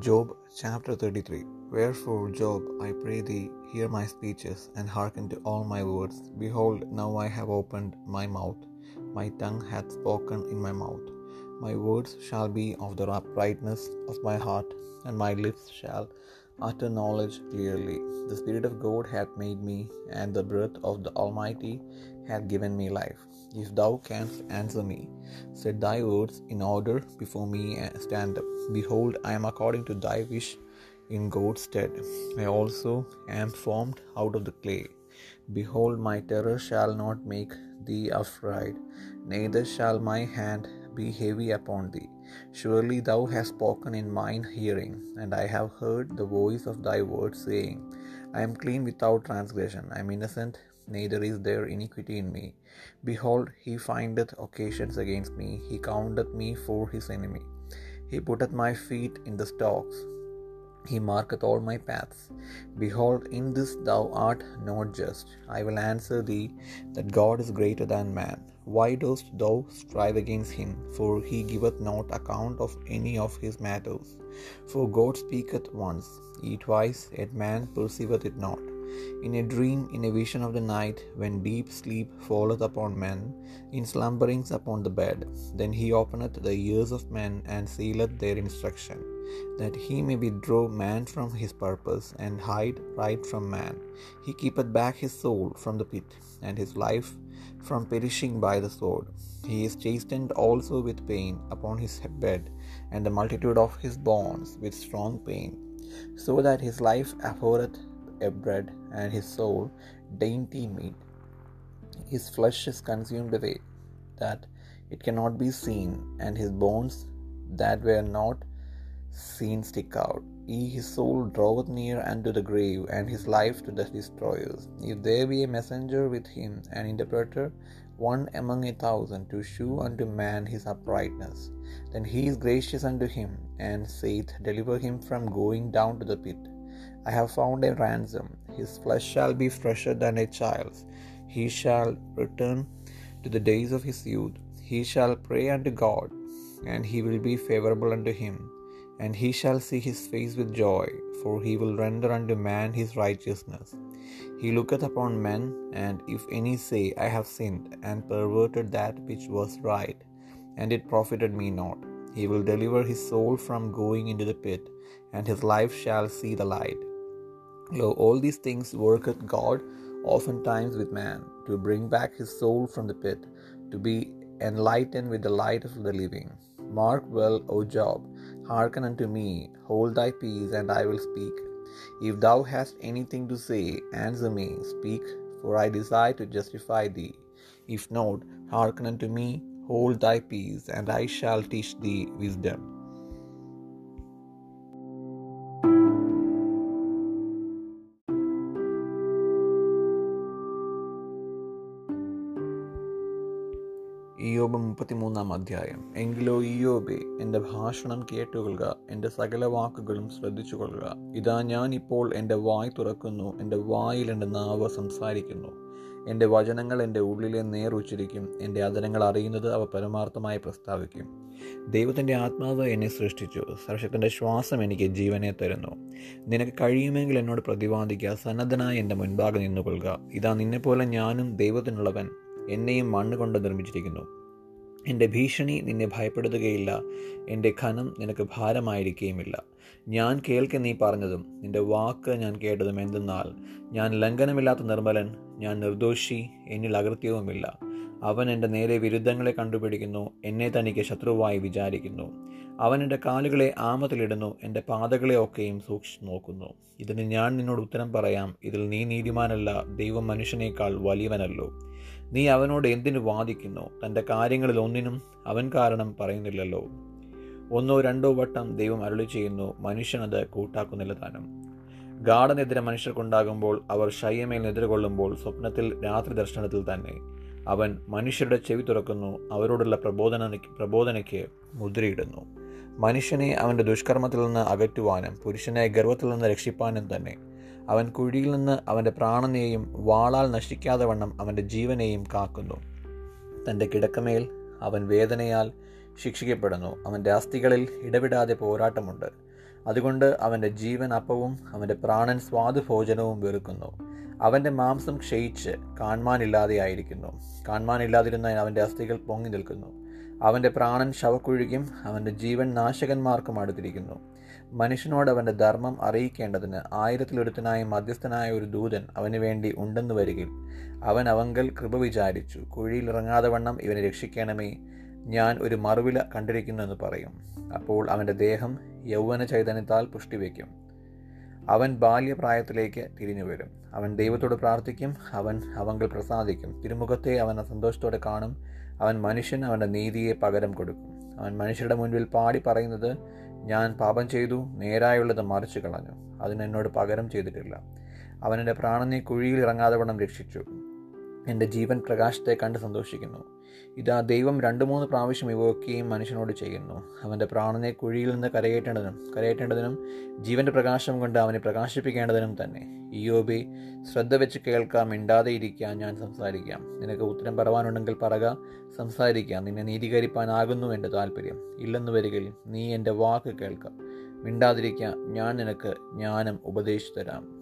Job chapter 33 Wherefore, Job, I pray thee, hear my speeches, and hearken to all my words. Behold, now I have opened my mouth, my tongue hath spoken in my mouth. My words shall be of the uprightness of my heart, and my lips shall utter knowledge clearly. The Spirit of God hath made me, and the breath of the Almighty hath given me life. If thou canst answer me, set thy words in order before me, and stand up. Behold, I am according to thy wish in God's stead. I also am formed out of the clay. Behold, my terror shall not make thee afraid, neither shall my hand be heavy upon thee. Surely thou hast spoken in mine hearing, and I have heard the voice of thy word, saying, I am clean without transgression, I am innocent, neither is there iniquity in me. Behold, he findeth occasions against me, he counteth me for his enemy. He putteth my feet in the stocks, he marketh all my paths. Behold, in this thou art not just. I will answer thee that God is greater than man. Why dost thou strive against him? For he giveth not account of any of his matters. For God speaketh once, yet twice, yet man perceiveth it not. In a dream, in a vision of the night, when deep sleep falleth upon men, in slumberings upon the bed, then he openeth the ears of men and sealeth their instruction, that he may withdraw man from his purpose, and hide right from man. He keepeth back his soul from the pit, and his life from perishing by the sword. He is chastened also with pain upon his bed, and the multitude of his bonds with strong pain, so that his life abhorreth a bread, and his soul dainty meat. His flesh is consumed away, that it cannot be seen, and his bones that were not seen stick out. He, his soul draweth near unto the grave, and his life to the destroyers. If there be a messenger with him, an interpreter, one among a thousand, to shew unto man his uprightness, then he is gracious unto him, and saith, Deliver him from going down to the pit. I have found a ransom. His flesh shall be fresher than a child's. He shall return to the days of his youth. He shall pray unto God, and he will be favorable unto him. And he shall see his face with joy, for he will render unto man his righteousness. He looketh upon men, and if any say, I have sinned, and perverted that which was right, and it profited me not, he will deliver his soul from going into the pit, and his life shall see the light. Lo, all these things worketh God oftentimes with man, to bring back his soul from the pit, to be enlightened with the light of the living. Mark well, O Job, hearken unto me, hold thy peace, and I will speak. If thou hast anything to say, answer me, speak, for I desire to justify thee. If not, hearken unto me, hold thy peace, and I shall teach thee wisdom. Iyob മുപ്പത്തിമൂന്നാം അധ്യായം. എങ്കിലോ ഇയോബെ എന്റെ ഭാഷണം കേട്ടുകൊള്ളുക എന്റെ സകല വാക്കുകളും ശ്രദ്ധിച്ചുകൊള്ളുക. ഇതാ ഞാൻ ഇപ്പോൾ എന്റെ വായ് തുറക്കുന്നു എന്റെ വായിൽ എന്റെ നാവ് സംസാരിക്കുന്നു. എന്റെ വചനങ്ങൾ എന്റെ ഉള്ളിലെ നേർ ഉച്ചരിക്കും എന്റെ അതരങ്ങൾ അറിയുന്നത് അവ പരമാർത്ഥമായി പ്രസ്താവിക്കും. ദൈവത്തിന്റെ ആത്മാവ് എന്നെ സൃഷ്ടിച്ചു സർഷത്തിന്റെ ശ്വാസം എനിക്ക് ജീവനെ തരുന്നു. നിനക്ക് കഴിയുമെങ്കിൽ എന്നോട് പ്രതിപാദിക്കുക സന്നദ്ധനായി എന്റെ മുൻപാകെ നിന്നുകൊള്ളുക. ഇതാ നിന്നെപ്പോലെ ഞാനും ദൈവത്തിനുള്ളവൻ. എന്നെയും മണ്ണ് കൊണ്ട് നിർമ്മിച്ചിരിക്കുന്നു. എന്റെ ഭീഷണി നിന്നെ ഭയപ്പെടുത്തുകയില്ല. എന്റെ ഖനം നിനക്ക് ഭാരമായിരിക്കുകയുമില്ല. ഞാൻ കേൾക്കെ നീ പറഞ്ഞതും നിന്റെ വാക്ക് ഞാൻ കേട്ടതും എന്തെന്നാൽ ഞാൻ ലംഘനമില്ലാത്ത നിർമ്മലൻ ഞാൻ നിർദോഷി എന്നിൽ അകൃത്യവുമില്ല. അവൻ എന്റെ നേരെ വിരുദ്ധങ്ങളെ കണ്ടുപിടിക്കുന്നു എന്നെ തനിക്ക് ശത്രുവായി വിചാരിക്കുന്നു. അവൻ എന്റെ കാലുകളെ ആമത്തിലിടുന്നു എന്റെ പാതകളെ ഒക്കെയും സൂക്ഷിച്ചു നോക്കുന്നു. ഇതിന് ഞാൻ നിന്നോട് ഉത്തരം പറയാം ഇതിൽ നീ നീതിമാനല്ല ദൈവം മനുഷ്യനേക്കാൾ വലിയവനല്ലോ. നീ അവനോട് എന്തിനു വാദിക്കുന്നു? തന്റെ കാര്യങ്ങളിൽ ഒന്നിനും അവൻ കാരണം പറയുന്നില്ലല്ലോ. ഒന്നോ രണ്ടോ വട്ടം ദൈവം അരുളി ചെയ്യുന്നു മനുഷ്യനത് കൂട്ടാക്കുന്നില്ല താനും. ഗാഠനെതിരെ മനുഷ്യർക്കുണ്ടാകുമ്പോൾ അവർ ശയ്യമേൽ നിദ്രകൊള്ളുമ്പോൾ സ്വപ്നത്തിൽ രാത്രി ദർശനത്തിൽ തന്നെ. അവൻ മനുഷ്യരുടെ ചെവി തുറക്കുന്നു അവരോടുള്ള പ്രബോധന പ്രബോധനയ്ക്ക് മുദ്രയിടുന്നു. മനുഷ്യനെ അവന്റെ ദുഷ്കർമ്മത്തിൽ നിന്ന് അകറ്റുവാനും പുരുഷനെ ഗർവത്തിൽ നിന്ന് രക്ഷിപ്പാനും തന്നെ. അവൻ കുഴിയിൽ നിന്ന് അവന്റെ പ്രാണനെയും വാളാൽ നശിക്കാതെ വണ്ണം അവന്റെ ജീവനെയും കാക്കുന്നു. തന്റെ കിടക്കമേൽ അവൻ വേദനയാൽ ശിക്ഷിക്കപ്പെടുന്നു. അവന്റെ അസ്ഥികളിൽ ഇടവിടാതെ പോരാട്ടമുണ്ട്. അതുകൊണ്ട് അവന്റെ ജീവൻ അപ്പവും അവന്റെ പ്രാണൻ സ്വാദുഭോജനവും വെറുക്കുന്നു. അവന്റെ മാംസം ക്ഷയിച്ച് കാൺമാനില്ലാതെയായിരിക്കുന്നു കാൺമാനില്ലാതിരുന്ന അവന്റെ അസ്ഥികൾ പൊങ്ങി നിൽക്കുന്നു. അവന്റെ പ്രാണൻ ശവക്കുഴിക്കും അവന്റെ ജീവൻ നാശകന്മാർക്കും അടുത്തിരിക്കുന്നു. മനുഷ്യനോട് അവന്റെ ധർമ്മം അറിയിക്കേണ്ടതിന് ആയിരത്തിലൊരുത്തനായ മധ്യസ്ഥനായ ഒരു ദൂതൻ അവന് വേണ്ടി ഉണ്ടെന്ന് വരികിൽ അവൻ അവങ്കൽ കൃപ വിചാരിച്ചു. കുഴിയിൽ ഇറങ്ങാതെ വണ്ണം ഇവനെ രക്ഷിക്കണമേ. ഞാൻ ഒരു മറുവില കണ്ടിരിക്കുന്നു എന്ന് പറയും. അപ്പോൾ അവന്റെ ദേഹം യൗവന ചൈതന്യത്താൽ പുഷ്ടിവെക്കും. അവൻ ബാല്യപ്രായത്തിലേക്ക് തിരിഞ്ഞു വരും. അവൻ ദൈവത്തോട് പ്രാർത്ഥിക്കും. അവൻ അവങ്കൽ പ്രസാദിക്കും. തിരുമുഖത്തെ അവൻ സന്തോഷത്തോടെ കാണും. അവൻ മനുഷ്യൻ അവന്റെ നീതിയെ പകരം കൊടുക്കും. അവൻ മനുഷ്യരുടെ മുൻപിൽ പാടി പറയുന്നത് ഞാൻ പാപം ചെയ്തു നേരായുള്ളത് മറിച്ചു കളഞ്ഞു. അതിനെന്നോട് പകരം ചെയ്തിട്ടില്ല. അവൻ എന്റെ പ്രാണനെ കുഴിയിൽ ഇറങ്ങാതെ വണ്ണം രക്ഷിച്ചു. എന്റെ ജീവൻ പ്രകാശത്തെ കണ്ട് സന്തോഷിക്കുന്നു. ഇതാ ദൈവം രണ്ട് മൂന്ന് പ്രാവശ്യം ഇവയൊക്കെയും മനുഷ്യനോട് ചെയ്യുന്നു. അവന്റെ പ്രാണനെ കുഴിയിൽ നിന്ന് കരയേറ്റേണ്ടതിനും കരയേറ്റേണ്ടതിനും ജീവന്റെ പ്രകാശം കൊണ്ട് അവനെ പ്രകാശിപ്പിക്കേണ്ടതിനും തന്നെ. ഇയോബി ശ്രദ്ധ വെച്ച് കേൾക്കാം മിണ്ടാതെ ഇരിക്കാം ഞാൻ സംസാരിക്കാം. നിനക്ക് ഉത്തരം പറവാനുണ്ടെങ്കിൽ പറക സംസാരിക്കാം. നിന്നെ നീതീകരിപ്പാനാകുന്നു എന്റെ താല്പര്യം. ഇല്ലെന്ന് വരികിൽ നീ എന്റെ വാക്ക് കേൾക്കാം. മിണ്ടാതിരിക്കാം ഞാൻ നിനക്ക് ജ്ഞാനം ഉപദേശിച്ചു തരാം.